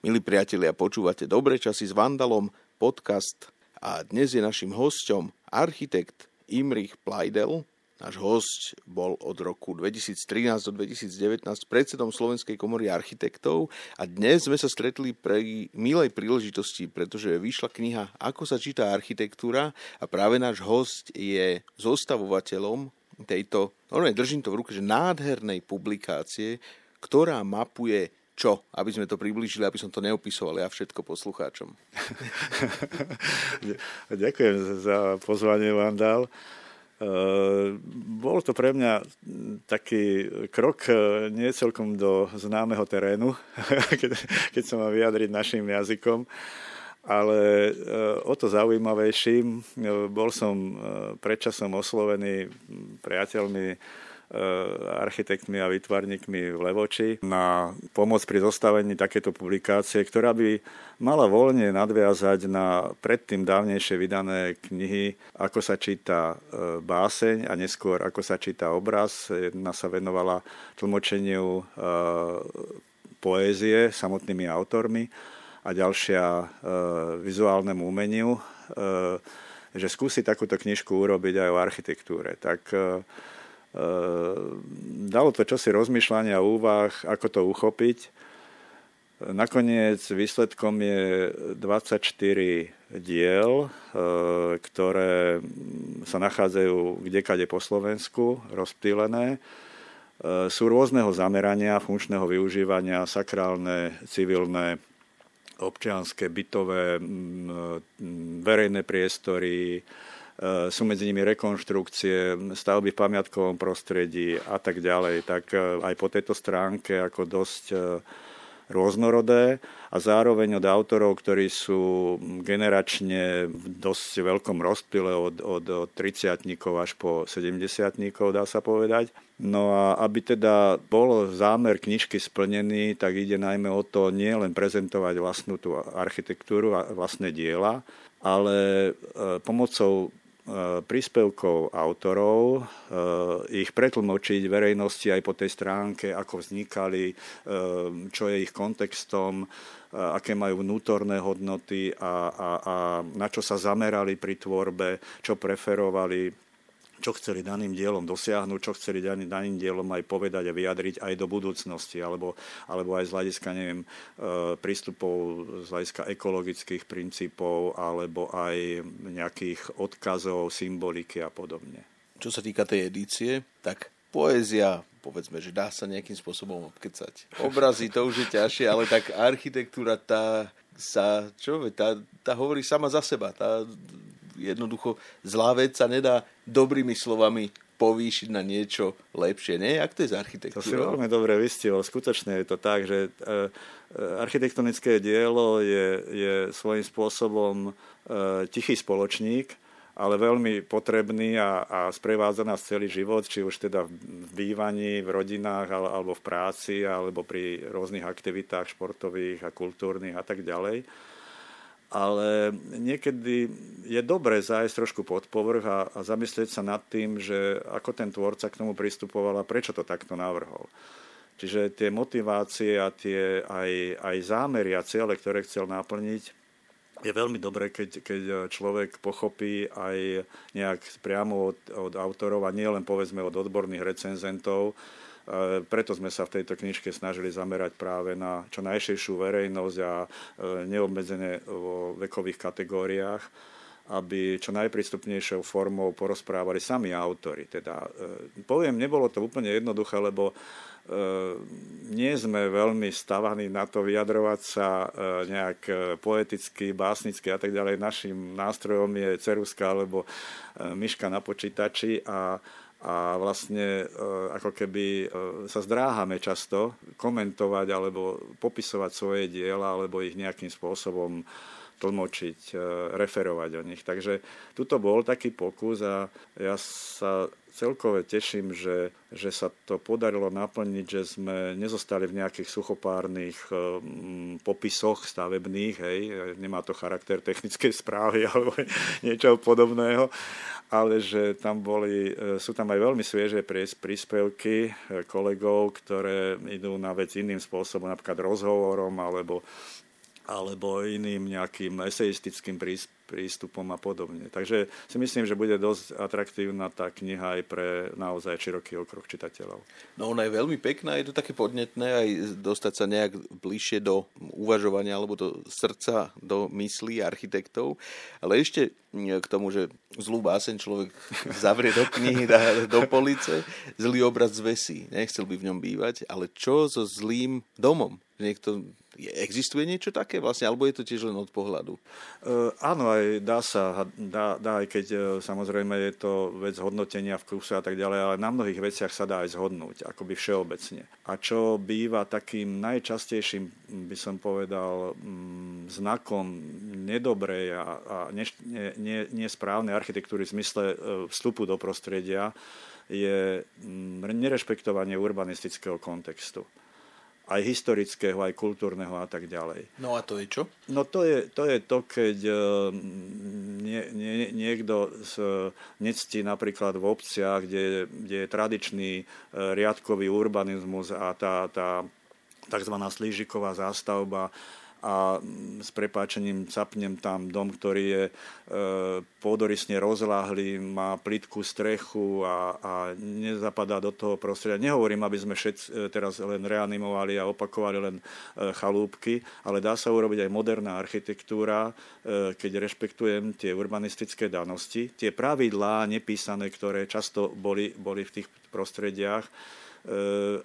Milí priatelia, počúvate Dobre časy s Vandalom, podcast. A dnes je našim hosťom architekt Imrich Plajdel. Náš host bol od roku 2013 do 2019 predsedom Slovenskej komory architektov. A dnes sme sa stretli pre milej príležitosti, pretože vyšla kniha Ako sa číta architektúra. A práve náš host je zostavovateľom tejto, normálne držím to v ruke, že nádhernej publikácie, ktorá mapuje čo, aby sme to priblížili, aby som to neopisoval ja všetko poslucháčom. Ďakujem za pozvanie, Vandal. Uh, bol to pre mňa taký krok uh, nie celkom do známeho terénu, keď, sa mám vyjadriť našim jazykom, ale uh, o to zaujímavejším. Bol som predčasom oslovený priateľmi architektmi a vytvarníkmi v Levoči na pomoc pri zostavení takéto publikácie, ktorá by mala voľne nadviazať na predtým dávnejšie vydané knihy, ako sa číta eh, báseň a neskôr ako sa číta obraz. Jedna sa venovala tlmočeniu eh, poézie samotnými autormi a ďalšia vizuálnemu umeniu, že skúsi takúto knižku urobiť aj o architektúre. Tak dalo to čosi rozmýšľania a úvah, ako to uchopiť. Nakoniec výsledkom je 24 diel, ehm, ktoré sa nachádzajú kdekade po Slovensku, rozptýlené. Ehm, sú rôzneho zamerania, funkčného využívania, sakrálne, civilné, občianské, bytové, verejné priestory, sú medzi nimi rekonštrukcie, stavby v pamiatkovom prostredí a tak ďalej, tak e, aj po tejto stránke ako dosť e, rôznorodé a zároveň od autorov, ktorí sú generačne v dosť veľkom rozpile od, od, od 30 až po 70 dá sa povedať. No a aby teda bol zámer knižky splnený, tak ide najmä o to nie len prezentovať vlastnú tú architektúru a vlastné diela, ale pomocou príspevkov autorov, e, ich pretlmočiť verejnosti aj po tej stránke, ako vznikali, e, čo je ich kontextom, aké majú vnútorné hodnoty a, a, a na čo sa zamerali pri tvorbe, čo preferovali, čo chceli daným dielom dosiahnuť, čo chceli daným dielom aj povedať a vyjadriť aj do budúcnosti, alebo, alebo aj z hľadiska, neviem, e, prístupov, z hľadiska ekologických princípov, alebo aj nejakých odkazov, symboliky a podobne. Čo sa týka tej edície, tak poézia, povedzme, že dá sa nejakým spôsobom obkecať. Obrazy, to už je ťažšie, ale tak architektúra tá sa, čo tá, tá hovorí sama za seba. Tá jednoducho zlá vec sa nedá dobrými slovami povýšiť na niečo lepšie. Nie? Jak to je z architektúrou? To si veľmi dobre vystihol. Skutočne je to tak, že e, e, architektonické dielo je, je svojím spôsobom e, tichý spoločník, ale veľmi potrebný a, a sprevádza nás celý život, či už teda v bývaní, v rodinách, alebo v práci, alebo pri rôznych aktivitách športových a kultúrnych a tak ďalej ale niekedy je dobré zájsť trošku pod povrch a, a zamyslieť sa nad tým, že ako ten tvorca k tomu pristupoval a prečo to takto navrhol. Čiže tie motivácie a tie aj, aj zámery a ciele, ktoré chcel naplniť, je veľmi dobré, keď, keď človek pochopí aj nejak priamo od, od autorov a nie len povedzme od odborných recenzentov, preto sme sa v tejto knižke snažili zamerať práve na čo najšejšiu verejnosť a e, neobmedzené vo vekových kategóriách aby čo najprístupnejšou formou porozprávali sami autory. Teda, e, poviem, nebolo to úplne jednoduché, lebo e, nie sme veľmi stavaní na to vyjadrovať sa nejak poeticky, básnicky a tak ďalej. Našim nástrojom je ceruska alebo myška na počítači a a vlastne e, ako keby e, sa zdráhame často komentovať alebo popisovať svoje diela alebo ich nejakým spôsobom tlmočiť, e, referovať o nich. Takže tuto bol taký pokus a ja sa celkové teším, že, že sa to podarilo naplniť, že sme nezostali v nejakých suchopárnych popisoch stavebných, hej, nemá to charakter technickej správy alebo niečo podobného, ale že tam boli, e, sú tam aj veľmi svieže príspevky e, kolegov, ktoré idú na vec iným spôsobom, napríklad rozhovorom alebo alebo iným nejakým eseistickým prístupom a podobne. Takže si myslím, že bude dosť atraktívna tá kniha aj pre naozaj široký okruh čitateľov. No ona je veľmi pekná, je to také podnetné aj dostať sa nejak bližšie do uvažovania alebo do srdca, do myslí architektov. Ale ešte k tomu, že zlú báseň človek zavrie do knihy, dá do police, zlý obraz zvesí, nechcel by v ňom bývať, ale čo so zlým domom? Niekto Existuje niečo také vlastne, alebo je to tiež len od pohľadu? Uh, áno, aj dá sa, dá, dá aj keď uh, samozrejme je to vec hodnotenia v kuse a tak ďalej, ale na mnohých veciach sa dá aj zhodnúť, akoby všeobecne. A čo býva takým najčastejším, by som povedal, um, znakom nedobrej a, a nesprávnej ne, ne architektúry v zmysle uh, vstupu do prostredia, je um, nerešpektovanie urbanistického kontextu aj historického, aj kultúrneho a tak ďalej. No a to je čo? No to je to, je to keď eh, nie, nie, niekto z, nectí napríklad v obciach, kde, kde je tradičný eh, riadkový urbanizmus a tá, tá tzv. slížiková zástavba a s prepáčením capnem tam dom, ktorý je e, pôdorysne rozláhlý, má plitkú strechu a, a nezapadá do toho prostredia. Nehovorím, aby sme všetci e, teraz len reanimovali a opakovali len e, chalúbky, ale dá sa urobiť aj moderná architektúra, e, keď rešpektujem tie urbanistické danosti, tie pravidlá nepísané, ktoré často boli, boli v tých prostrediach,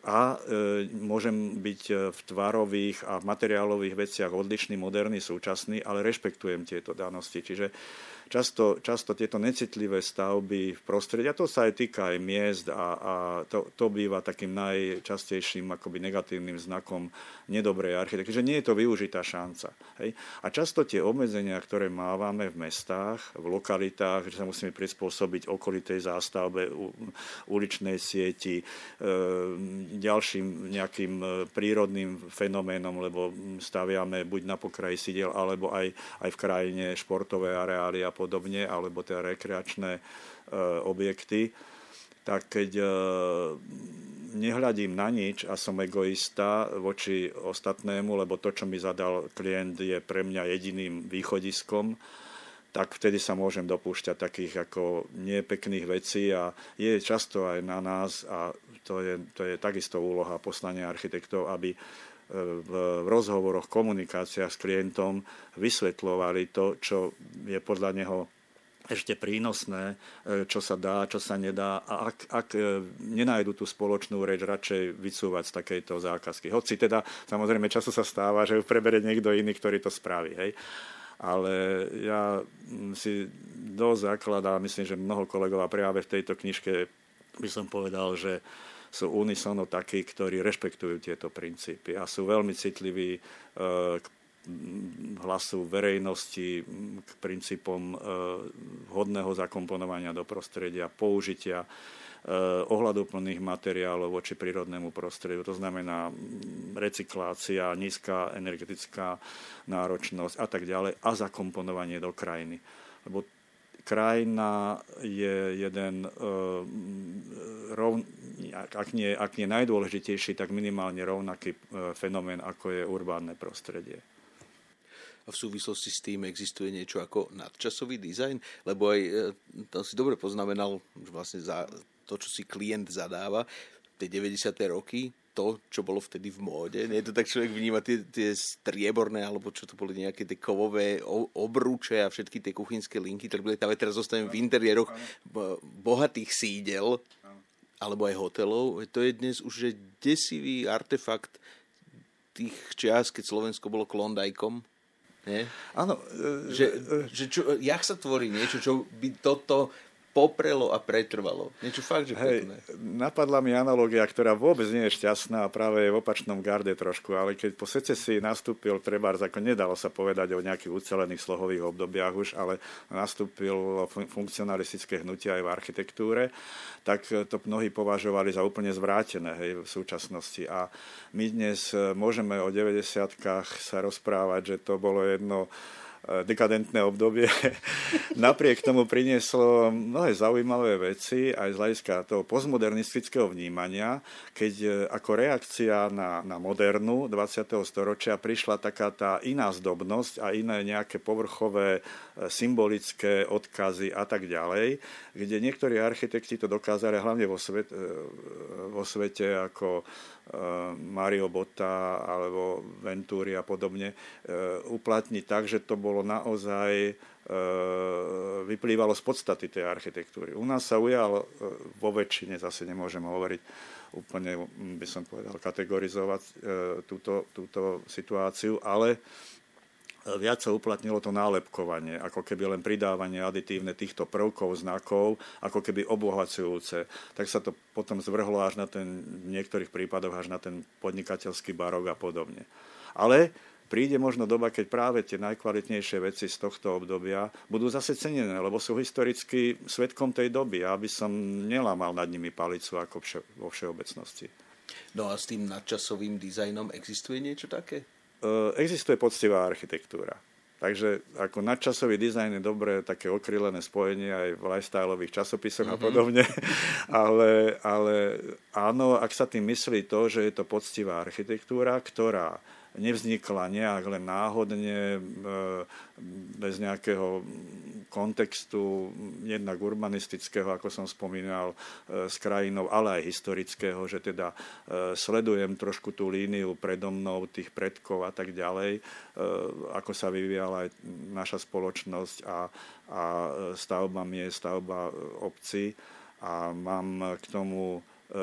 a e, môžem byť v tvarových a materiálových veciach odlišný, moderný, súčasný, ale rešpektujem tieto danosti. Čiže často, často tieto necitlivé stavby v prostredí, a to sa aj týka aj miest a, a to, to býva takým najčastejším akoby negatívnym znakom nedobrej architektúry, že nie je to využitá šanca. Hej? A často tie obmedzenia, ktoré mávame v mestách, v lokalitách, že sa musíme prispôsobiť okolitej zástavbe, uličnej sieti, e, ďalším nejakým e, prírodným fenoménom, lebo staviame buď na pokraji sídel, alebo aj, aj v krajine športové areály a podobne, alebo teda rekreačné e, objekty, tak keď e, nehľadím na nič a som egoista voči ostatnému, lebo to, čo mi zadal klient, je pre mňa jediným východiskom, tak vtedy sa môžem dopúšťať takých ako nepekných vecí a je často aj na nás a to je, to je takisto úloha poslania architektov, aby v rozhovoroch, komunikáciách s klientom vysvetľovali to, čo je podľa neho ešte prínosné, e, čo sa dá, čo sa nedá a ak, ak e, nenájdu tú spoločnú reč, radšej vycúvať z takejto zákazky. Hoci teda samozrejme času sa stáva, že ju prebere niekto iný, ktorý to spraví. Hej. Ale ja si dosť zakladám, myslím, že mnoho kolegov a práve v tejto knižke by som povedal, že sú unisono takí, ktorí rešpektujú tieto princípy a sú veľmi citliví e, k hlasu verejnosti, k princípom e, vhodného zakomponovania do prostredia, použitia e, ohľaduplných materiálov voči prírodnému prostrediu. To znamená recyklácia, nízka energetická náročnosť a tak ďalej a zakomponovanie do krajiny. Lebo krajina je jeden, uh, ak, nie, ak nie najdôležitejší, tak minimálne rovnaký uh, fenomén, ako je urbánne prostredie. A v súvislosti s tým existuje niečo ako nadčasový dizajn? Lebo aj, e, to si dobre poznamenal, že vlastne za to, čo si klient zadáva, tie 90. roky, to, čo bolo vtedy v móde. Nie to tak človek vníma tie, tie strieborné, alebo čo to boli nejaké tie kovové obruče a všetky tie kuchynské linky, ktoré boli tam teraz zostaneme v interiéroch bohatých sídel, alebo aj hotelov. To je dnes už že desivý artefakt tých čias, keď Slovensko bolo klondajkom. Nie? Áno. Že, že čo, jak sa tvorí niečo, čo by toto poprelo a pretrvalo. Niečo fakt, že Hej, Napadla mi analogia, ktorá vôbec nie je šťastná a práve je v opačnom garde trošku, ale keď po secesii nastúpil trebárs, ako nedalo sa povedať o nejakých ucelených slohových obdobiach už, ale nastúpil funkcionalistické hnutie aj v architektúre, tak to mnohí považovali za úplne zvrátené hej, v súčasnosti. A my dnes môžeme o 90 sa rozprávať, že to bolo jedno dekadentné obdobie, napriek tomu prinieslo mnohé zaujímavé veci aj z hľadiska toho postmodernistického vnímania, keď e, ako reakcia na, na modernu 20. storočia prišla taká tá iná zdobnosť a iné nejaké povrchové symbolické odkazy a tak ďalej, kde niektorí architekti to dokázali hlavne vo, svet, vo svete ako Mario Botta alebo Venturi a podobne uplatniť tak, že to bolo naozaj vyplývalo z podstaty tej architektúry. U nás sa ujal vo väčšine, zase nemôžem hovoriť úplne, by som povedal, kategorizovať túto, túto situáciu, ale viac sa uplatnilo to nálepkovanie, ako keby len pridávanie aditívne týchto prvkov, znakov, ako keby obohacujúce. Tak sa to potom zvrhlo až na ten, v niektorých prípadoch až na ten podnikateľský barok a podobne. Ale príde možno doba, keď práve tie najkvalitnejšie veci z tohto obdobia budú zase cenené, lebo sú historicky svetkom tej doby. Ja by som nelámal nad nimi palicu ako vše, vo všeobecnosti. No a s tým nadčasovým dizajnom existuje niečo také? E, existuje poctivá architektúra. Takže ako nadčasový dizajn je dobré také okrylené spojenie aj v lifestyleových časopisoch mm-hmm. a mhm. podobne. ale, ale áno, ak sa tým myslí to, že je to poctivá architektúra, ktorá nevznikla nejak len náhodne, e, bez nejakého kontextu jednak urbanistického, ako som spomínal, e, s krajinou, ale aj historického, že teda e, sledujem trošku tú líniu predo mnou, tých predkov a tak ďalej, ako sa vyvíjala aj naša spoločnosť a, a stavba miest, stavba obcí. A mám k tomu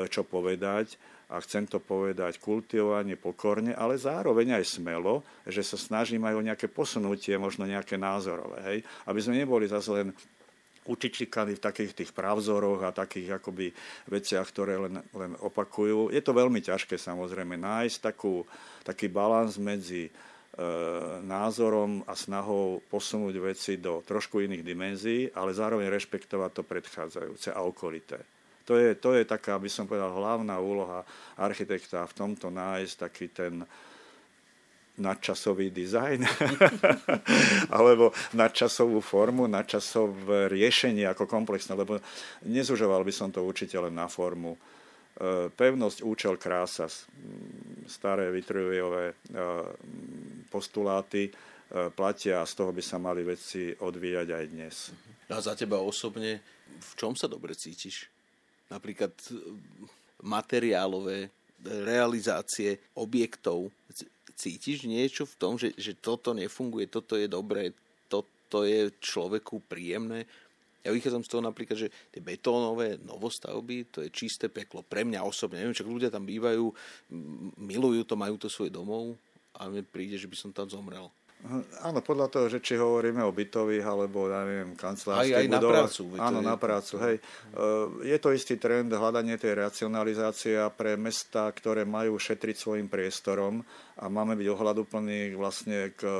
čo povedať a chcem to povedať kultivovane, pokorne, ale zároveň aj smelo, že sa snažím aj o nejaké posunutie, možno nejaké názorové, hej? aby sme neboli zase len učičikaní v takých tých pravzoroch a takých akoby veciach, ktoré len, len opakujú. Je to veľmi ťažké samozrejme nájsť takú, taký balans medzi e, názorom a snahou posunúť veci do trošku iných dimenzií, ale zároveň rešpektovať to predchádzajúce a okolité. To je, to je taká, by som povedal, hlavná úloha architekta v tomto nájsť taký ten nadčasový dizajn alebo nadčasovú formu, nadčasové riešenie ako komplexné, lebo nezužoval by som to určite len na formu. E, pevnosť, účel, krása, staré Vitrujové e, postuláty e, platia a z toho by sa mali veci odvíjať aj dnes. A za teba osobne, v čom sa dobre cítiš? Napríklad e, materiálové realizácie objektov. Cítiš niečo v tom, že, že toto nefunguje, toto je dobré, toto je človeku príjemné? Ja vychádzam z toho napríklad, že tie betónové novostavby, to je čisté peklo. Pre mňa osobne, neviem, čo ľudia tam bývajú, milujú to, majú to svoj domov a mne príde, že by som tam zomrel. Áno, podľa toho, že či hovoríme o bytových alebo, ja neviem, kancelárskych aj, aj na prácu. Áno, na prácu, hej. Je to istý trend hľadanie tej racionalizácie a pre mesta, ktoré majú šetriť svojim priestorom a máme byť ohľaduplní vlastne k e,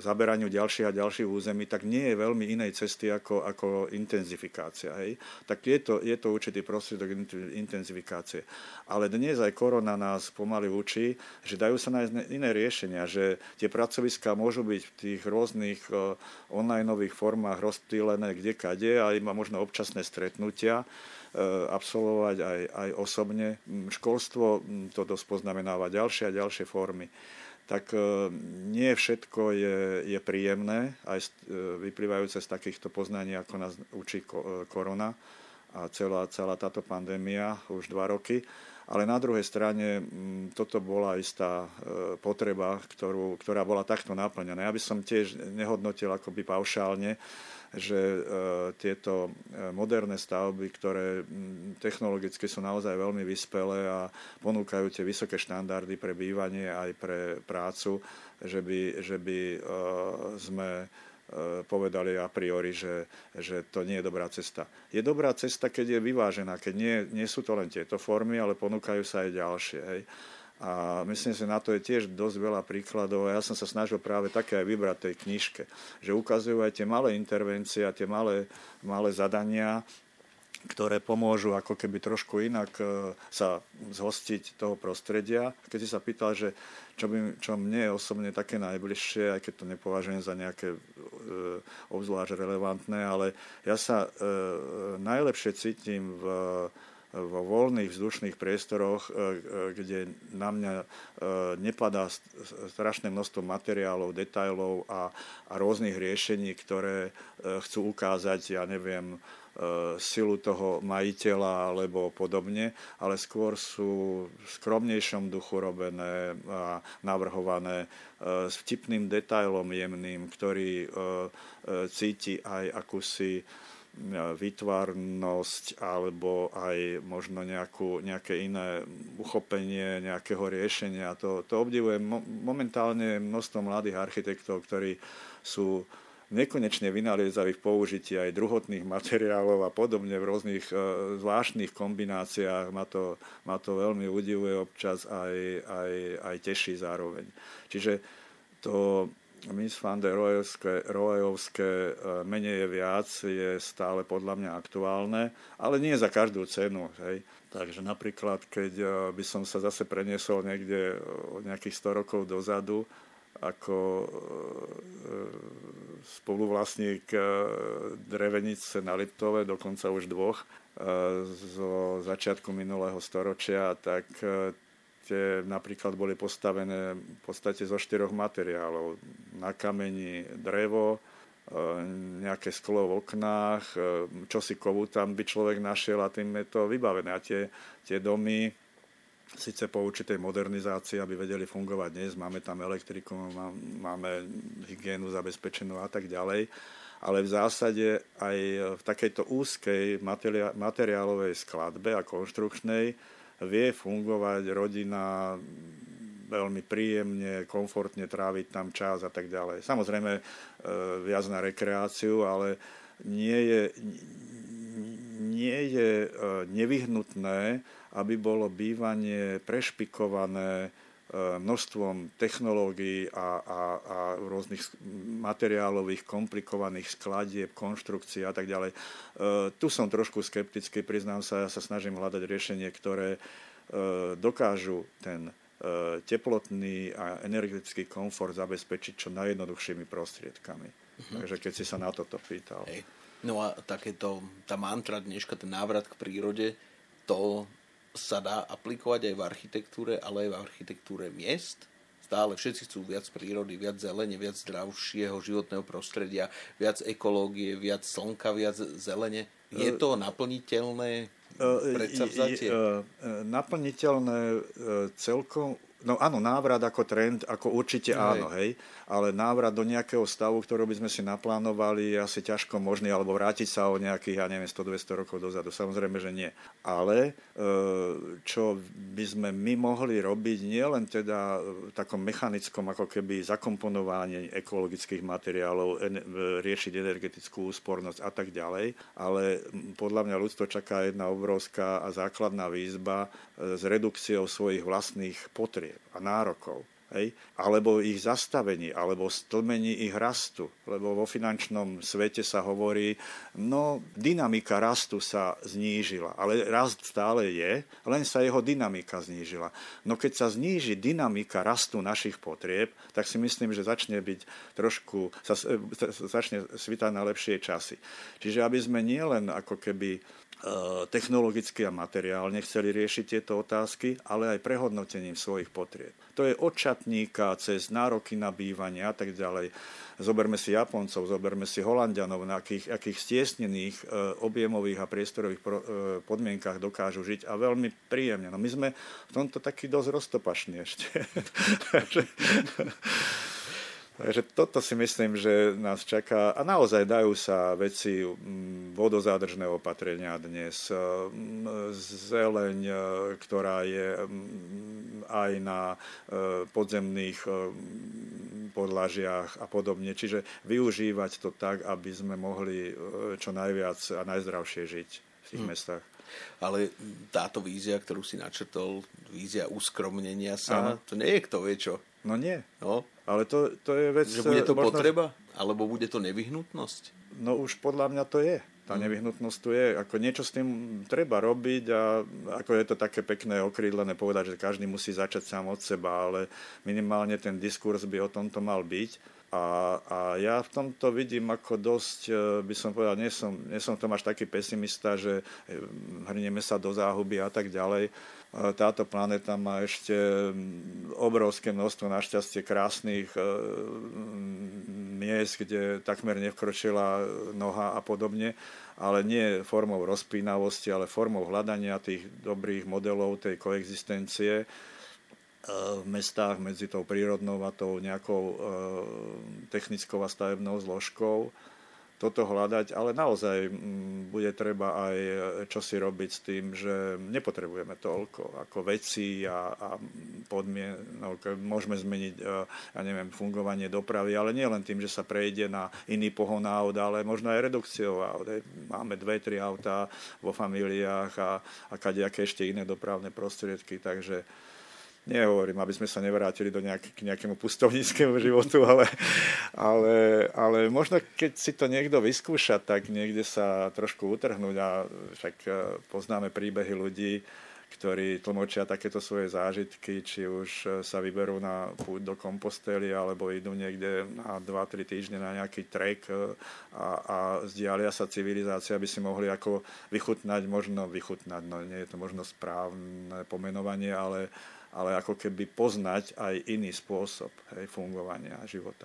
zaberaniu ďalších a ďalších území, tak nie je veľmi inej cesty ako, ako intenzifikácia. Hej? Tak je to, je to určitý prostriedok intenzifikácie. Ale dnes aj korona nás pomaly učí, že dajú sa nájsť iné riešenia, že tie pracoviská môžu byť v tých rôznych e, online formách rozptýlené kde kade a má možno občasné stretnutia E, absolvovať aj, aj osobne. Školstvo to dosť poznamenáva ďalšie a ďalšie formy. Tak e, nie všetko je, je príjemné, aj vyplývajúce z takýchto poznaní, ako nás učí korona a celá, celá táto pandémia už dva roky. Ale na druhej strane toto bola istá potreba, ktorú, ktorá bola takto naplnená. Ja by som tiež nehodnotil akoby paušálne, že e, tieto e, moderné stavby, ktoré technologicky sú naozaj veľmi vyspelé a ponúkajú tie vysoké štandardy pre bývanie aj pre prácu, že by, že by e, sme povedali a priori, že, že to nie je dobrá cesta. Je dobrá cesta, keď je vyvážená, keď nie, nie sú to len tieto formy, ale ponúkajú sa aj ďalšie. Hej. A myslím si, na to je tiež dosť veľa príkladov. A ja som sa snažil práve také aj vybrať tej knižke, že ukazujú aj tie malé intervencie a tie malé, malé zadania, ktoré pomôžu ako keby trošku inak e, sa zhostiť toho prostredia. Keď si sa pýtal, že čo, by, čo mne je osobne také najbližšie, aj keď to nepovažujem za nejaké e, obzvlášť relevantné, ale ja sa e, najlepšie cítim v, vo voľných vzdušných priestoroch, e, e kde na mňa nepadá strašné množstvo materiálov, detajlov a, a rôznych riešení, ktoré chcú ukázať, ja neviem, silu toho majiteľa alebo podobne, ale skôr sú v skromnejšom duchu robené a navrhované e, s vtipným detailom jemným, ktorý e, cíti aj akúsi vytvárnosť alebo aj možno nejakú, nejaké iné uchopenie nejakého riešenia. To, to obdivujem momentálne množstvo mladých architektov, ktorí sú nekonečne vynaliezaví v použití aj druhotných materiálov a podobne v rôznych e, zvláštnych kombináciách. Ma to, ma to veľmi udivuje občas aj, aj, aj teší zároveň. Čiže to Miss van der Royovské e, menej je viac je stále podľa mňa aktuálne, ale nie za každú cenu. Hej. Takže napríklad, keď e, by som sa zase preniesol niekde nejakých 100 rokov dozadu, ako e, spoluvlastník e, Drevenice na Liptove, dokonca už dvoch, e, zo začiatku minulého storočia, tak tie napríklad boli postavené v podstate zo štyroch materiálov. Na kameni drevo, nejaké sklo v oknách, čo si kovu tam by človek našiel a tým je to vybavené. A tie, tie domy, síce po určitej modernizácii, aby vedeli fungovať dnes, máme tam elektriku, máme hygienu zabezpečenú a tak ďalej, ale v zásade aj v takejto úzkej materiálovej skladbe a konštrukčnej vie fungovať rodina veľmi príjemne, komfortne tráviť tam čas a tak ďalej. Samozrejme e, viac na rekreáciu, ale nie je, nie je e, nevyhnutné, aby bolo bývanie prešpikované e, množstvom technológií a, a, a rôznych materiálových, komplikovaných skladieb, konštrukcií a tak ďalej. E, tu som trošku skeptický, priznám sa, ja sa snažím hľadať riešenie, ktoré e, dokážu ten teplotný a energetický komfort zabezpečiť čo najjednoduchšími prostriedkami. Uh-huh. Takže keď si sa na toto pýtal. Hej. No a takéto, tá mantra dneška, ten návrat k prírode, to sa dá aplikovať aj v architektúre, ale aj v architektúre miest. Stále všetci chcú viac prírody, viac zelene, viac zdravšieho životného prostredia, viac ekológie, viac slnka, viac zelene. Je to naplniteľné predsavzatie? Naplniteľné celkom No áno, návrat ako trend, ako určite hej. áno, hej, ale návrat do nejakého stavu, ktorý by sme si naplánovali, je asi ťažko možný, alebo vrátiť sa o nejakých, ja neviem, 100-200 rokov dozadu. Samozrejme, že nie. Ale e, čo by sme my mohli robiť, nie len teda v takom mechanickom, ako keby zakomponovanie ekologických materiálov, riešiť energetickú úspornosť a tak ďalej, ale podľa mňa ľudstvo čaká jedna obrovská a základná výzva e, s redukciou svojich vlastných potrieb a nárokov. Hej? Alebo ich zastavení, alebo stlmení ich rastu. Lebo vo finančnom svete sa hovorí, no dynamika rastu sa znížila, ale rast stále je, len sa jeho dynamika znížila. No keď sa zníži dynamika rastu našich potrieb, tak si myslím, že začne byť trošku, sa, začne svítať na lepšie časy. Čiže aby sme nielen ako keby E, technologicky a materiálne chceli riešiť tieto otázky, ale aj prehodnotením svojich potrieb. To je od čatníka cez nároky na bývanie a tak ďalej. Zoberme si Japoncov, zoberme si Holandianov, na akých, akých stiesnených e, objemových a priestorových pro, e, podmienkach dokážu žiť a veľmi príjemne. No my sme v tomto taký dosť roztopašní ešte. Takže toto si myslím, že nás čaká. A naozaj dajú sa veci mm, vodozádržné opatrenia dnes. Mm, zeleň, e, ktorá je mm, aj na e, podzemných e, podlažiach a podobne. Čiže využívať to tak, aby sme mohli čo najviac a najzdravšie žiť v tých hmm. mestách. Ale táto vízia, ktorú si načrtol, vízia uskromnenia sa, Aha. to nie je kto vie čo. No nie. No. Ale to, to je vec... Že bude to možno... potreba? Alebo bude to nevyhnutnosť? No už podľa mňa to je. Tá mm. nevyhnutnosť tu je. Ako niečo s tým treba robiť a ako je to také pekné okrídlené povedať, že každý musí začať sám od seba, ale minimálne ten diskurs by o tomto mal byť. A, a ja v tomto vidím ako dosť, e, by som povedal, nie som, nie som tom až taký pesimista, že e, hrnieme sa do záhuby a tak ďalej. E, táto planéta má ešte obrovské množstvo našťastie krásnych miest, kde takmer nevkročila noha a podobne, ale nie formou rozpínavosti, ale formou hľadania tých dobrých modelov tej koexistencie v mestách medzi tou prírodnou a tou nejakou e, technickou a stavebnou zložkou toto hľadať, ale naozaj bude treba aj čosi robiť s tým, že nepotrebujeme toľko ako veci a, a podmienok. Môžeme zmeniť, e, ja neviem, fungovanie dopravy, ale nie len tým, že sa prejde na iný pohon aut, ale možno aj redukciou aut. Máme dve, tri autá vo familiách a, a kadejaké ešte iné dopravné prostriedky, takže nehovorím, aby sme sa nevrátili do nejak, k nejakému pustovníckému životu, ale, ale, ale možno keď si to niekto vyskúša, tak niekde sa trošku utrhnúť a však e, poznáme príbehy ľudí, ktorí tlmočia takéto svoje zážitky, či už e, sa vyberú na púť do kompostely, alebo idú niekde na 2-3 týždne na nejaký trek e, a, a vzdialia sa civilizácia, aby si mohli ako vychutnať, možno vychutnať, no nie je to možno správne pomenovanie, ale ale ako keby poznať aj iný spôsob hej, fungovania života.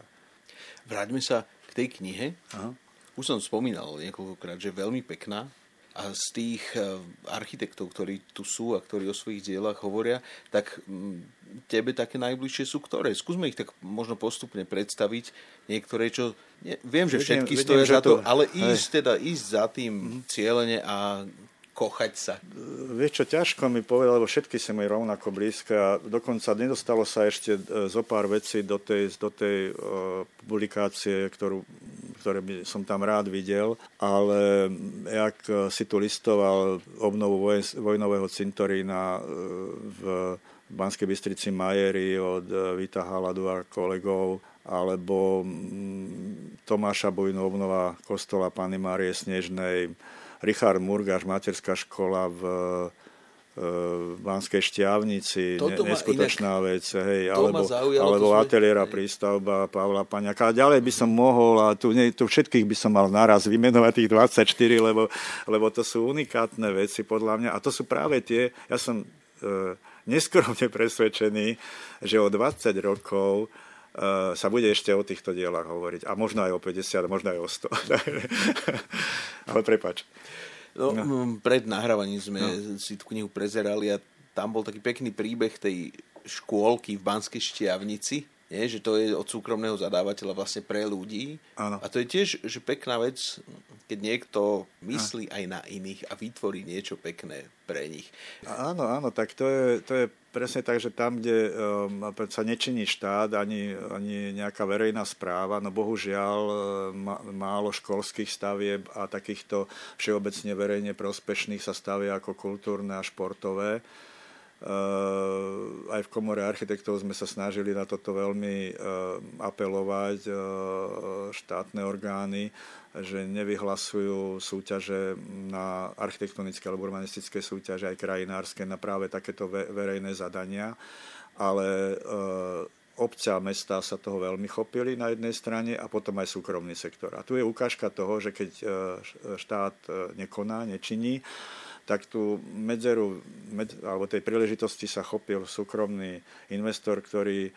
Vráťme sa k tej knihe. Aha. Už som spomínal niekoľkokrát, že veľmi pekná a z tých eh, architektov, ktorí tu sú a ktorí o svojich dielach hovoria, tak mm, tebe také najbližšie sú ktoré? Skúsme ich tak možno postupne predstaviť. Niektoré, čo... Nie, viem, že všetky vediem, stoja vediem, za to, to, ale ísť, teda, ísť za tým mm. cieľene a kochať sa? Vieš čo, ťažko mi povedať, lebo všetky sa mi rovnako blízke a dokonca nedostalo sa ešte e, zo pár vecí do tej, do tej uh, publikácie, ktorú, ktoré by som tam rád videl, ale jak si tu listoval obnovu voj, vojnového cintorína v Banskej Bystrici Majeri od Vita Haladu a kolegov, alebo Tomáša Bujnu obnova kostola Pany Márie Snežnej, Richard Murgáš, materská škola v v Banskej šťavnici, Toto neskutočná inak, vec, hej, alebo, alebo ateliéra prístavba Pavla Paňaka. A ďalej by som mohol, a tu, nie, tu všetkých by som mal naraz vymenovať tých 24, lebo, lebo to sú unikátne veci podľa mňa. A to sú práve tie, ja som e, neskromne presvedčený, že o 20 rokov e, sa bude ešte o týchto dielach hovoriť. A možno aj o 50, možno aj o 100. Ale prepač. No, no. Pred nahrávaním sme no. si tú knihu prezerali a tam bol taký pekný príbeh tej škôlky v Banskej Štiavnici, nie? že to je od súkromného zadávateľa vlastne pre ľudí. Áno. A to je tiež že pekná vec, keď niekto myslí aj na iných a vytvorí niečo pekné pre nich. Áno, áno, tak to je, to je presne tak, že tam, kde um, sa nečiní štát ani, ani nejaká verejná správa, no bohužiaľ um, málo školských stavieb a takýchto všeobecne verejne prospešných sa stavia ako kultúrne a športové aj v komore architektov sme sa snažili na toto veľmi uh, apelovať, uh, štátne orgány, že nevyhlasujú súťaže na architektonické alebo urbanistické súťaže, aj krajinárske, na práve takéto verejné zadania, ale obca a mesta sa toho veľmi chopili na jednej strane a potom aj súkromný sektor. A tu je ukážka toho, že keď štát nekoná, nečiní, tak tú medzeru med, alebo tej príležitosti sa chopil súkromný investor, ktorý e,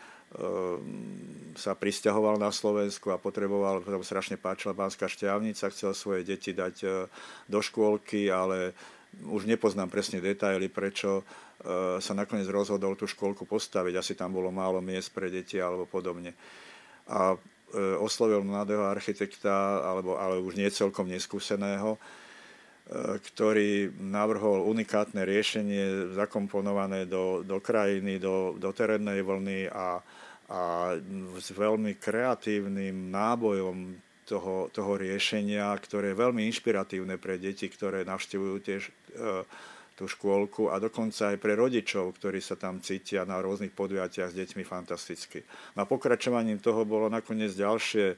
sa pristahoval na Slovensku a potreboval, tam strašne páčila Banská šťavnica, chcel svoje deti dať e, do škôlky, ale už nepoznám presne detaily, prečo e, sa nakoniec rozhodol tú škôlku postaviť. Asi tam bolo málo miest pre deti alebo podobne. A oslovil mladého architekta, alebo, ale už nie celkom neskúseného, ktorý navrhol unikátne riešenie zakomponované do, do krajiny, do, do terénnej vlny a, a s veľmi kreatívnym nábojom toho, toho riešenia, ktoré je veľmi inšpiratívne pre deti, ktoré navštevujú tiež e, tú škôlku a dokonca aj pre rodičov, ktorí sa tam cítia na rôznych podujatiach s deťmi fantasticky. Na pokračovaním toho bolo nakoniec ďalšie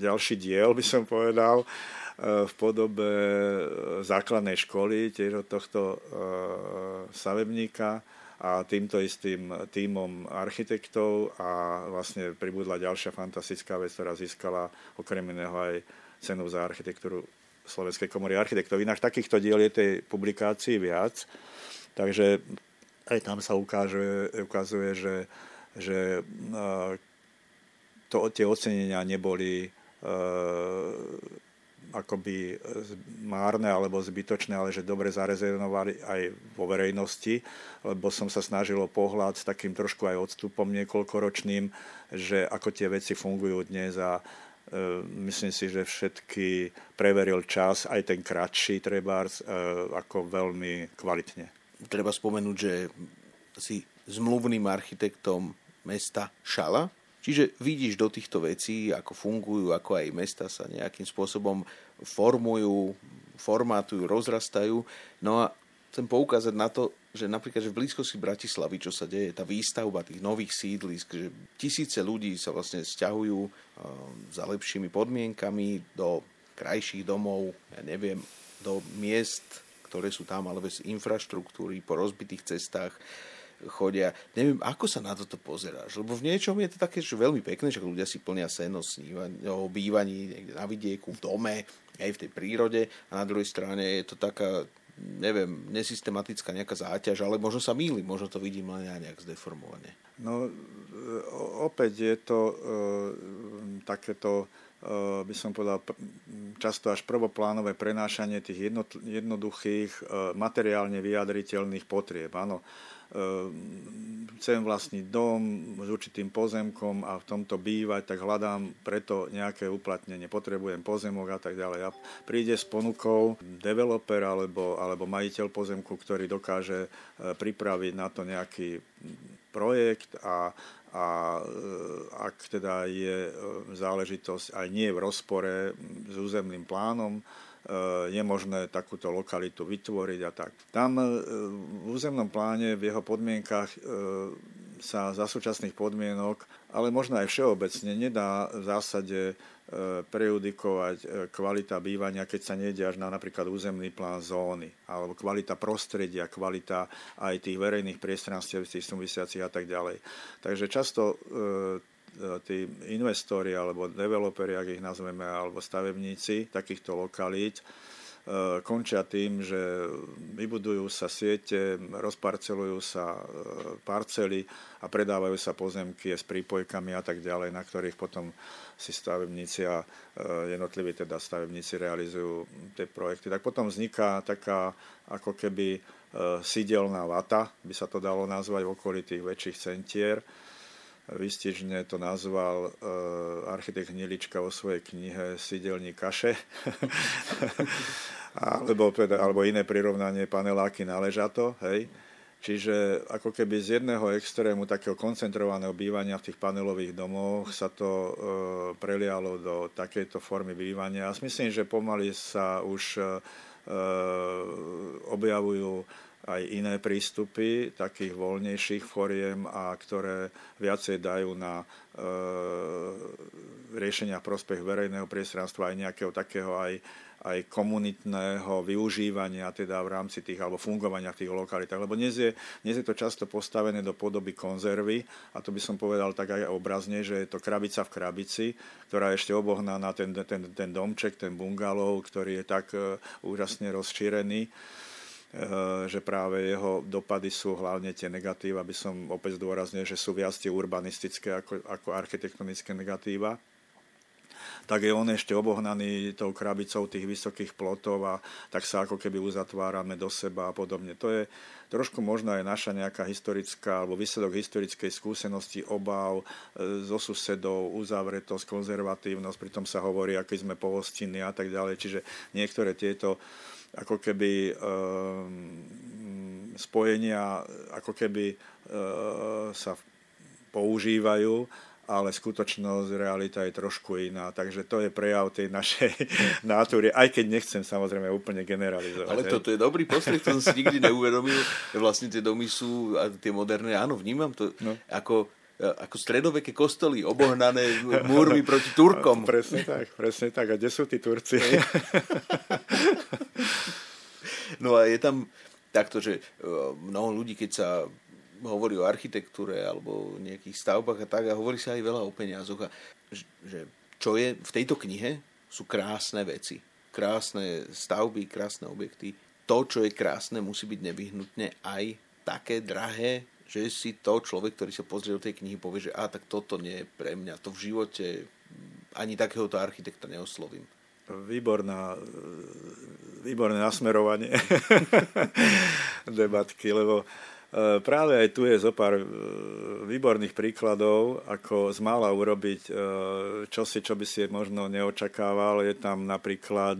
ďalší diel, by som povedal, v podobe základnej školy, tiež od tohto stavebníka a týmto istým tímom architektov a vlastne pribudla ďalšia fantastická vec, ktorá získala okrem iného aj cenu za architektúru Slovenskej komory architektov. Inak takýchto diel je tej publikácii viac, takže aj tam sa ukáže, ukazuje, že, že to, tie ocenenia neboli akoby márne alebo zbytočné, ale že dobre zarezervovali aj vo verejnosti, lebo som sa snažil o pohľad s takým trošku aj odstupom niekoľkoročným, že ako tie veci fungujú dnes a e, myslím si, že všetky preveril čas, aj ten kratší trebárs, e, ako veľmi kvalitne. Treba spomenúť, že si zmluvným architektom mesta Šala, Čiže vidíš do týchto vecí, ako fungujú, ako aj mesta sa nejakým spôsobom formujú, formátujú, rozrastajú. No a chcem poukázať na to, že napríklad že v blízkosti Bratislavy, čo sa deje, tá výstavba tých nových sídlisk, že tisíce ľudí sa vlastne stiahujú uh, za lepšími podmienkami do krajších domov, ja neviem, do miest, ktoré sú tam, ale bez infraštruktúry, po rozbitých cestách chodia. Neviem, ako sa na toto pozeráš, lebo v niečom je to také, že veľmi pekné, že ľudia si plnia sen o, o bývaní niekde na vidieku, v dome, aj v tej prírode a na druhej strane je to taká neviem, nesystematická nejaká záťaž, ale možno sa mýlim, možno to vidím len ja nejak zdeformovane. No, opäť je to e, takéto e, by som povedal, často až prvoplánové prenášanie tých jednoduchých, e, materiálne vyjadriteľných potrieb. Áno, chcem vlastniť dom s určitým pozemkom a v tomto bývať, tak hľadám preto nejaké uplatnenie, potrebujem pozemok a tak ďalej. A príde s ponukou developer alebo, alebo majiteľ pozemku, ktorý dokáže e, pripraviť na to nejaký projekt a, a e, ak teda je e, záležitosť aj nie v rozpore s územným plánom, je možné takúto lokalitu vytvoriť a tak. Tam e, v územnom pláne, v jeho podmienkach e, sa za súčasných podmienok, ale možno aj všeobecne, nedá v zásade e, prejudikovať kvalita bývania, keď sa nejde až na napríklad územný plán zóny, alebo kvalita prostredia, kvalita aj tých verejných priestranstiev, tých súvisiacich a tak ďalej. Takže často tí investori alebo developeri, ak ich nazveme, alebo stavebníci takýchto lokalít, e, končia tým, že vybudujú sa siete, rozparcelujú sa e, parcely a predávajú sa pozemky s prípojkami a tak ďalej, na ktorých potom si stavebníci a jednotliví teda stavebníci realizujú tie projekty. Tak potom vzniká taká ako keby sídelná vata, by sa to dalo nazvať v okolí tých väčších centier, Vystižne to nazval uh, architekt Hnilička vo svojej knihe Sidelní kaše. alebo, teda, alebo iné prirovnanie paneláky na ležato. Hej. Čiže ako keby z jedného extrému takého koncentrovaného bývania v tých panelových domoch sa to e, prelialo do takejto formy bývania. A myslím, že pomaly sa už e, objavujú aj iné prístupy takých voľnejších foriem a ktoré viacej dajú na e, riešenia prospech verejného priestranstva aj nejakého takého aj, aj komunitného využívania teda v rámci tých alebo fungovania v tých lokalitách. Lebo dnes je, dnes je to často postavené do podoby konzervy a to by som povedal tak aj obrazne, že je to krabica v krabici, ktorá je ešte obohná na ten, ten, ten domček, ten bungalov, ktorý je tak e, úžasne rozšírený že práve jeho dopady sú hlavne tie negatíva, aby som opäť zdôraznil, že sú viac tie urbanistické ako, ako architektonické negatíva tak je on ešte obohnaný tou krabicou tých vysokých plotov a tak sa ako keby uzatvárame do seba a podobne. To je trošku možno aj naša nejaká historická alebo výsledok historickej skúsenosti, obav e, zo susedov, uzavretosť, konzervatívnosť, pritom sa hovorí, aký sme pohostinní a tak ďalej. Čiže niektoré tieto ako keby um, spojenia ako keby uh, sa používajú, ale skutočnosť, realita je trošku iná. Takže to je prejav tej našej natúry, aj keď nechcem samozrejme úplne generalizovať. Ale toto je dobrý postreh, to som si nikdy neuvedomil. Vlastne tie domy sú, a tie moderné, áno, vnímam to no. ako ako stredoveké kostoly obohnané múrmi proti Turkom. Presne tak, presne tak. A kde sú tí Turci? no a je tam takto, že mnoho ľudí, keď sa hovorí o architektúre alebo nejakých stavbách a tak a hovorí sa aj veľa o peniazoch. A že čo je v tejto knihe sú krásne veci. Krásne stavby, krásne objekty. To, čo je krásne, musí byť nevyhnutne aj také drahé, že si to človek, ktorý sa pozrie do tej knihy, povie, že a tak toto nie je pre mňa. To v živote ani takéhoto architekta neoslovím. Výborná, výborné nasmerovanie debatky, lebo E, práve aj tu je zo pár e, výborných príkladov, ako z mála urobiť e, čosi, čo by si možno neočakával. Je tam napríklad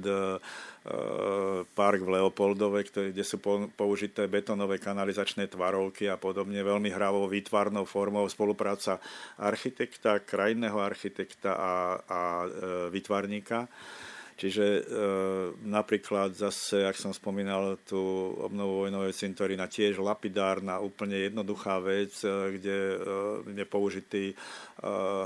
park v Leopoldove, kde sú použité betonové kanalizačné tvarovky a podobne. Veľmi hravou výtvarnou formou spolupráca architekta, krajinného architekta a, a výtvarníka. Čiže e, napríklad zase, ak som spomínal tú obnovu vojnovej cintorína, tiež lapidárna, úplne jednoduchá vec, e, kde e, je použitý e,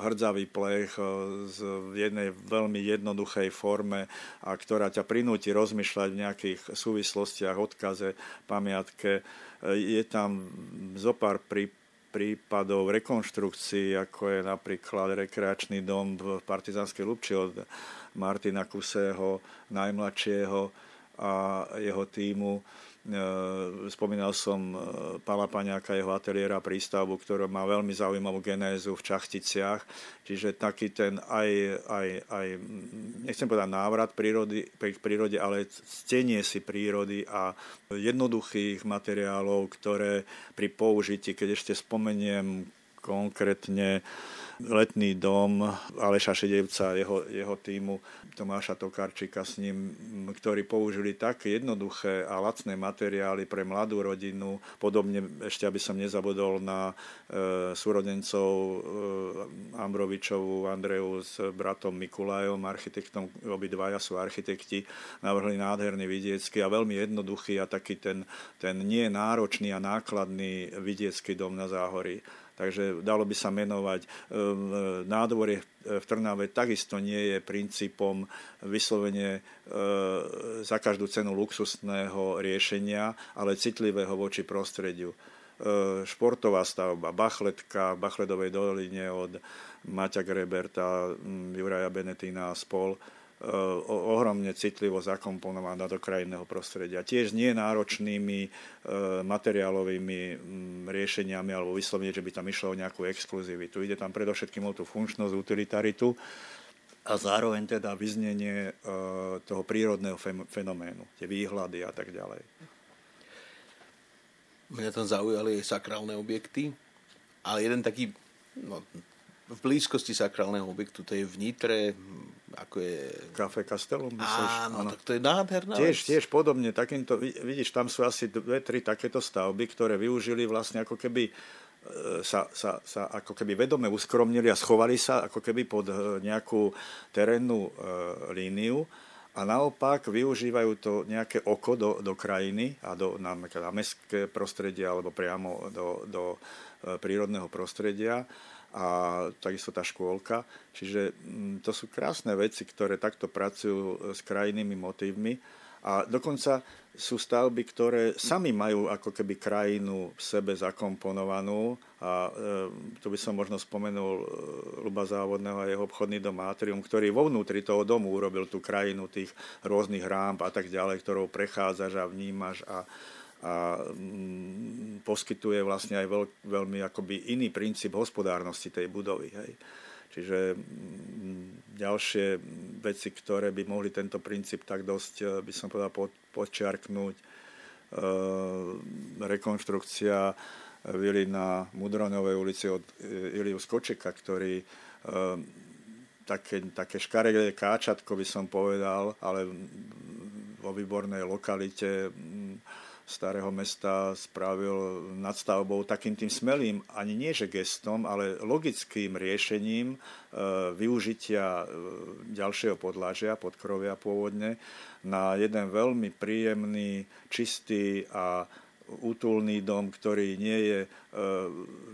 hrdzavý plech e, z jednej veľmi jednoduchej forme, a ktorá ťa prinúti rozmýšľať v nejakých súvislostiach, odkaze, pamiatke. E, je tam zopár prípadov rekonštrukcií, ako je napríklad rekreačný dom v Partizánskej Lubči od Martina Kusého, najmladšieho a jeho týmu. E, spomínal som e, Pala Paňáka, jeho ateliéra prístavbu, ktorý má veľmi zaujímavú genézu v Čachticiach. Čiže taký ten aj, aj, aj nechcem povedať návrat prírody, k prírode, ale stenie si prírody a jednoduchých materiálov, ktoré pri použití, keď ešte spomeniem konkrétne letný dom Aleša Šedevca, jeho, jeho týmu, Tomáša Tokarčika s ním, ktorí použili tak jednoduché a lacné materiály pre mladú rodinu. Podobne ešte, aby som nezabudol na e, súrodencov e, Ambrovičovu, Andreju s bratom Mikulajom, architektom, obidvaja sú architekti, navrhli nádherný vidiecký a veľmi jednoduchý a taký ten, ten nie náročný a nákladný vidiecký dom na záhorí. Takže dalo by sa menovať. Ehm, nádvorie v Trnave takisto nie je princípom vyslovene za každú cenu luxusného riešenia, ale citlivého voči prostrediu. Športová stavba, Bachletka v Bachledovej doline od Maťa Greberta, Juraja Benetína a spol ohromne citlivo zakomponovaná do krajinného prostredia. Tiež nie náročnými e, materiálovými riešeniami alebo vyslovene, že by tam išlo o nejakú exkluzivitu. Ide tam predovšetkým o tú funkčnosť, utilitaritu a zároveň teda vyznenie e, toho prírodného fenoménu, tie výhľady a tak ďalej. Mňa tam zaujali sakrálne objekty, ale jeden taký no, v blízkosti sakrálneho objektu, to je v Nitre, ako je... Cafe Castellum, myslíš? Áno, áno, tak to je nádherná tiež, vec. Tiež podobne, takýmto, vidíš, tam sú asi dve, tri takéto stavby, ktoré využili vlastne ako keby e, sa, sa, sa ako keby vedome uskromnili a schovali sa ako keby pod e, nejakú terénnu e, líniu a naopak využívajú to nejaké oko do, do krajiny a do, na, na mestské prostredie alebo priamo do, do prírodného prostredia a takisto tá škôlka. Čiže mm, to sú krásne veci, ktoré takto pracujú s krajinnými motívmi a dokonca sú stavby, ktoré sami majú ako keby krajinu v sebe zakomponovanú a e, tu by som možno spomenul e, Luba Závodného a jeho obchodný dom Atrium, ktorý vo vnútri toho domu urobil tú krajinu tých rôznych rámp a tak ďalej, ktorou prechádzaš a vnímaš a, a mm, poskytuje vlastne aj veľ, veľmi akoby iný princíp hospodárnosti tej budovy. Hej. Čiže mm, ďalšie veci, ktoré by mohli tento princíp tak dosť, eh, by som povedal, podčiarknúť, e, rekonštrukcia vily na Mudronovej ulici od eh, Iliu Skočeka, ktorý e, také, také škaredé káčatko by som povedal, ale vo výbornej lokalite starého mesta spravil nadstavbou takým tým smelým, ani nie že gestom, ale logickým riešením e, využitia e, ďalšieho podlažia, podkrovia pôvodne, na jeden veľmi príjemný, čistý a útulný dom, ktorý nie je e,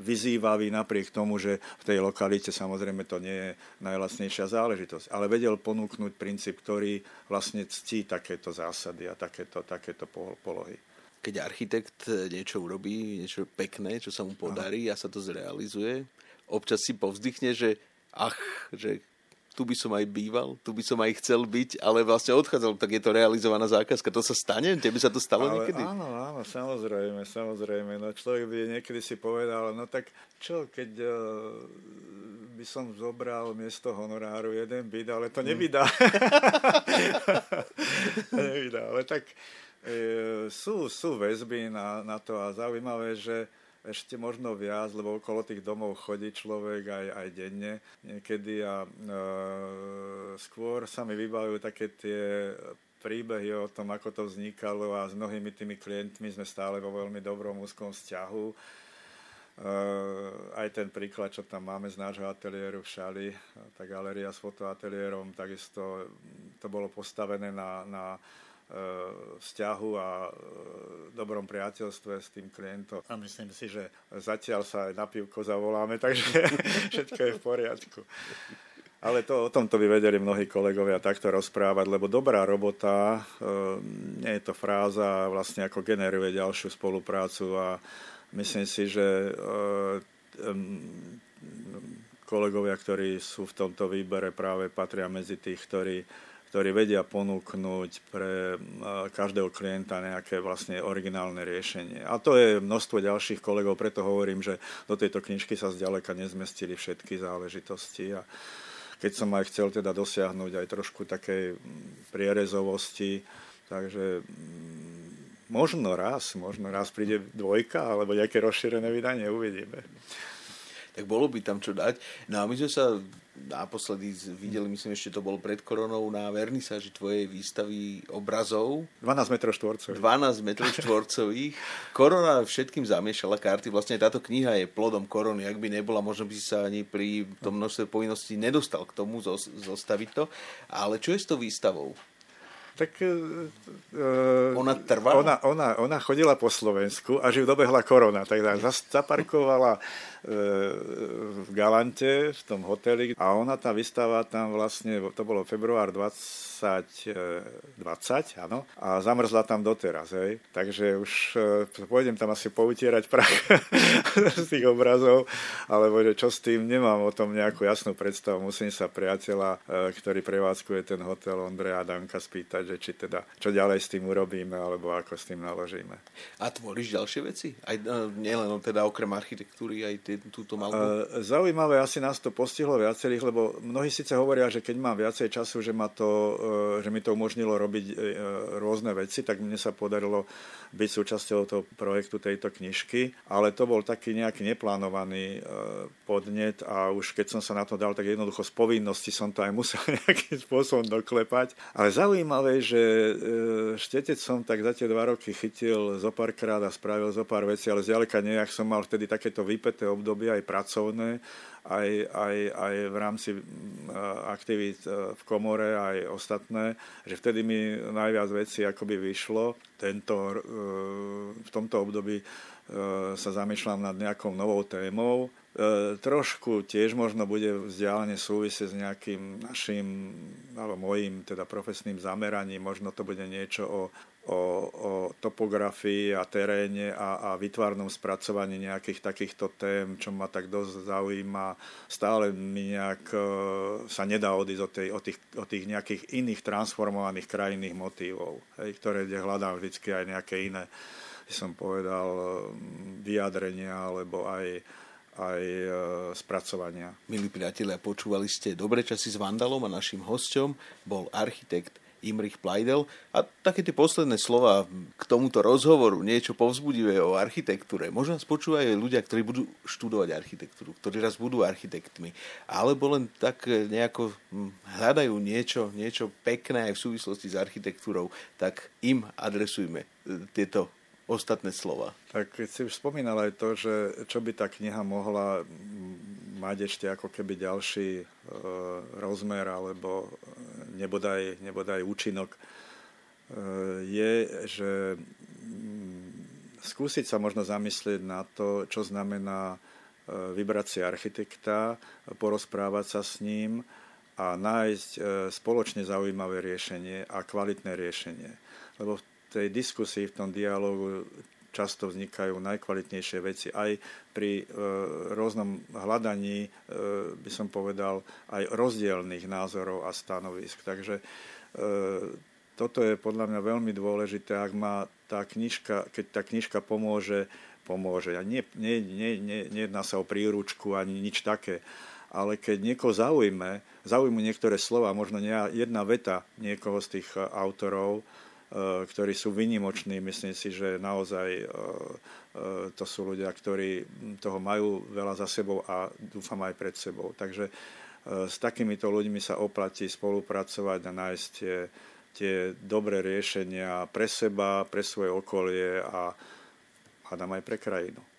vyzývavý napriek tomu, že v tej lokalite samozrejme to nie je najlacnejšia záležitosť. Ale vedel ponúknuť princíp, ktorý vlastne ctí takéto zásady a takéto, takéto polohy. Keď architekt niečo urobí, niečo pekné, čo sa mu podarí a sa to zrealizuje, občas si povzdychne, že ach, že tu by som aj býval, tu by som aj chcel byť, ale vlastne odchádzal, tak je to realizovaná zákazka. To sa stane? Tebe sa to stalo ale niekedy? Áno, áno, samozrejme, samozrejme. No človek by niekedy si povedal, no tak čo, keď uh, by som zobral miesto honoráru jeden byt, ale to nevydá. to nevydá, ale tak e, sú, sú väzby na, na to a zaujímavé, že ešte možno viac, lebo okolo tých domov chodí človek aj, aj denne niekedy a e, skôr sa mi vybavujú také tie príbehy o tom, ako to vznikalo a s mnohými tými klientmi sme stále vo veľmi dobrom úzkom vzťahu. E, aj ten príklad, čo tam máme z nášho ateliéru v Šali, tá galéria s fotoateliérom, takisto to bolo postavené na, na vzťahu a e, dobrom priateľstve s tým klientom. A myslím si, že zatiaľ sa aj na pivko zavoláme, takže všetko je v poriadku. Ale to, o tomto by vedeli mnohí kolegovia takto rozprávať, lebo dobrá robota, e, nie je to fráza, vlastne ako generuje ďalšiu spoluprácu a myslím si, že kolegovia, ktorí sú v tomto výbere, práve patria medzi tých, ktorí ktorí vedia ponúknuť pre každého klienta nejaké vlastne originálne riešenie. A to je množstvo ďalších kolegov, preto hovorím, že do tejto knižky sa zďaleka nezmestili všetky záležitosti. A keď som aj chcel teda dosiahnuť aj trošku takej prierezovosti, takže možno raz, možno raz príde dvojka alebo nejaké rozšírené vydanie, uvidíme tak bolo by tam čo dať. No a my sme sa naposledy videli, myslím, ešte to bolo pred koronou na vernisáži tvojej výstavy obrazov. 12 metrov štvorcových. 12 metrov štvorcových. Korona všetkým zamiešala karty. Vlastne táto kniha je plodom korony. Ak by nebola, možno by si sa ani pri tom množstve povinností nedostal k tomu zostaviť to. Ale čo je s tou výstavou? Tak... Uh, ona trvá? Ona, ona, ona chodila po Slovensku, až ju dobehla korona, tak zaparkovala uh, v Galante, v tom hoteli a ona tá vystava tam vlastne, to bolo február 20 20, 20 áno, a zamrzla tam doteraz, hej. Takže už e, pôjdem tam asi poutierať prach z tých obrazov, alebo že čo s tým, nemám o tom nejakú jasnú predstavu. Musím sa priateľa, e, ktorý prevádzkuje ten hotel Ondreja Danka spýtať, že či teda, čo ďalej s tým urobíme, alebo ako s tým naložíme. A tvoríš ďalšie veci? Aj, e, nielen teda okrem architektúry, aj tý, túto malbu? Zaujímavé, asi nás to postihlo viacerých, lebo mnohí síce hovoria, že keď mám viacej času, že ma to že mi to umožnilo robiť e, rôzne veci, tak mne sa podarilo byť súčasťou toho projektu tejto knižky, ale to bol taký nejaký neplánovaný e, podnet a už keď som sa na to dal, tak jednoducho z povinnosti som to aj musel nejakým spôsobom doklepať. Ale zaujímavé, že e, štetec som tak za tie dva roky chytil zo párkrát a spravil zo pár vecí, ale zďaleka nejak som mal vtedy takéto vypeté obdobie aj pracovné, aj, aj, aj v rámci aktivít e, v komore, aj ostatné, že vtedy mi najviac vecí akoby vyšlo. Tento, e, v tomto období sa zamýšľam nad nejakou novou témou. Trošku tiež možno bude vzdialene súvisieť s nejakým našim, alebo mojim teda profesným zameraním. Možno to bude niečo o o, o topografii a teréne a, a vytvárnom spracovaní nejakých takýchto tém, čo ma tak dosť zaujíma. Stále mi nejak e, sa nedá odísť od, tej, od, tých, od tých nejakých iných transformovaných krajinných motívov, hej, ktoré hľadám vždy aj nejaké iné, som povedal, e, vyjadrenia alebo aj aj e, spracovania. Milí priatelia, počúvali ste Dobre časy s Vandalom a našim hosťom bol architekt Imrich Plaidel. A také tie posledné slova k tomuto rozhovoru, niečo povzbudivé o architektúre. Možno nás počúvajú ľudia, ktorí budú študovať architektúru, ktorí raz budú architektmi, alebo len tak nejako hm, hľadajú niečo, niečo pekné aj v súvislosti s architektúrou, tak im adresujme e, tieto ostatné slova. Tak si už spomínal aj to, že čo by tá kniha mohla mať ešte ako keby ďalší e, rozmer alebo nebodaj, nebodaj účinok, e, je, že skúsiť sa možno zamyslieť na to, čo znamená vybrať si architekta, porozprávať sa s ním a nájsť spoločne zaujímavé riešenie a kvalitné riešenie. Lebo tej diskusii, v tom dialogu často vznikajú najkvalitnejšie veci. Aj pri e, rôznom hľadaní, e, by som povedal, aj rozdielných názorov a stanovisk. Takže e, toto je podľa mňa veľmi dôležité, ak má tá knižka, keď tá knižka pomôže, pomôže. A nie, nie, nie, nie, nejedná sa o príručku ani nič také, ale keď niekoho zaujme, zaujmu niektoré slova, možno jedna veta niekoho z tých autorov, Eh, ktorí sú vynimoční. Myslím si, že naozaj eh, eh, to sú ľudia, ktorí toho majú veľa za sebou a dúfam aj pred sebou. Takže s takýmito ľuďmi sa oplatí spolupracovať a nájsť tie, tie dobré riešenia pre seba, pre svoje okolie a hádam aj pre krajinu.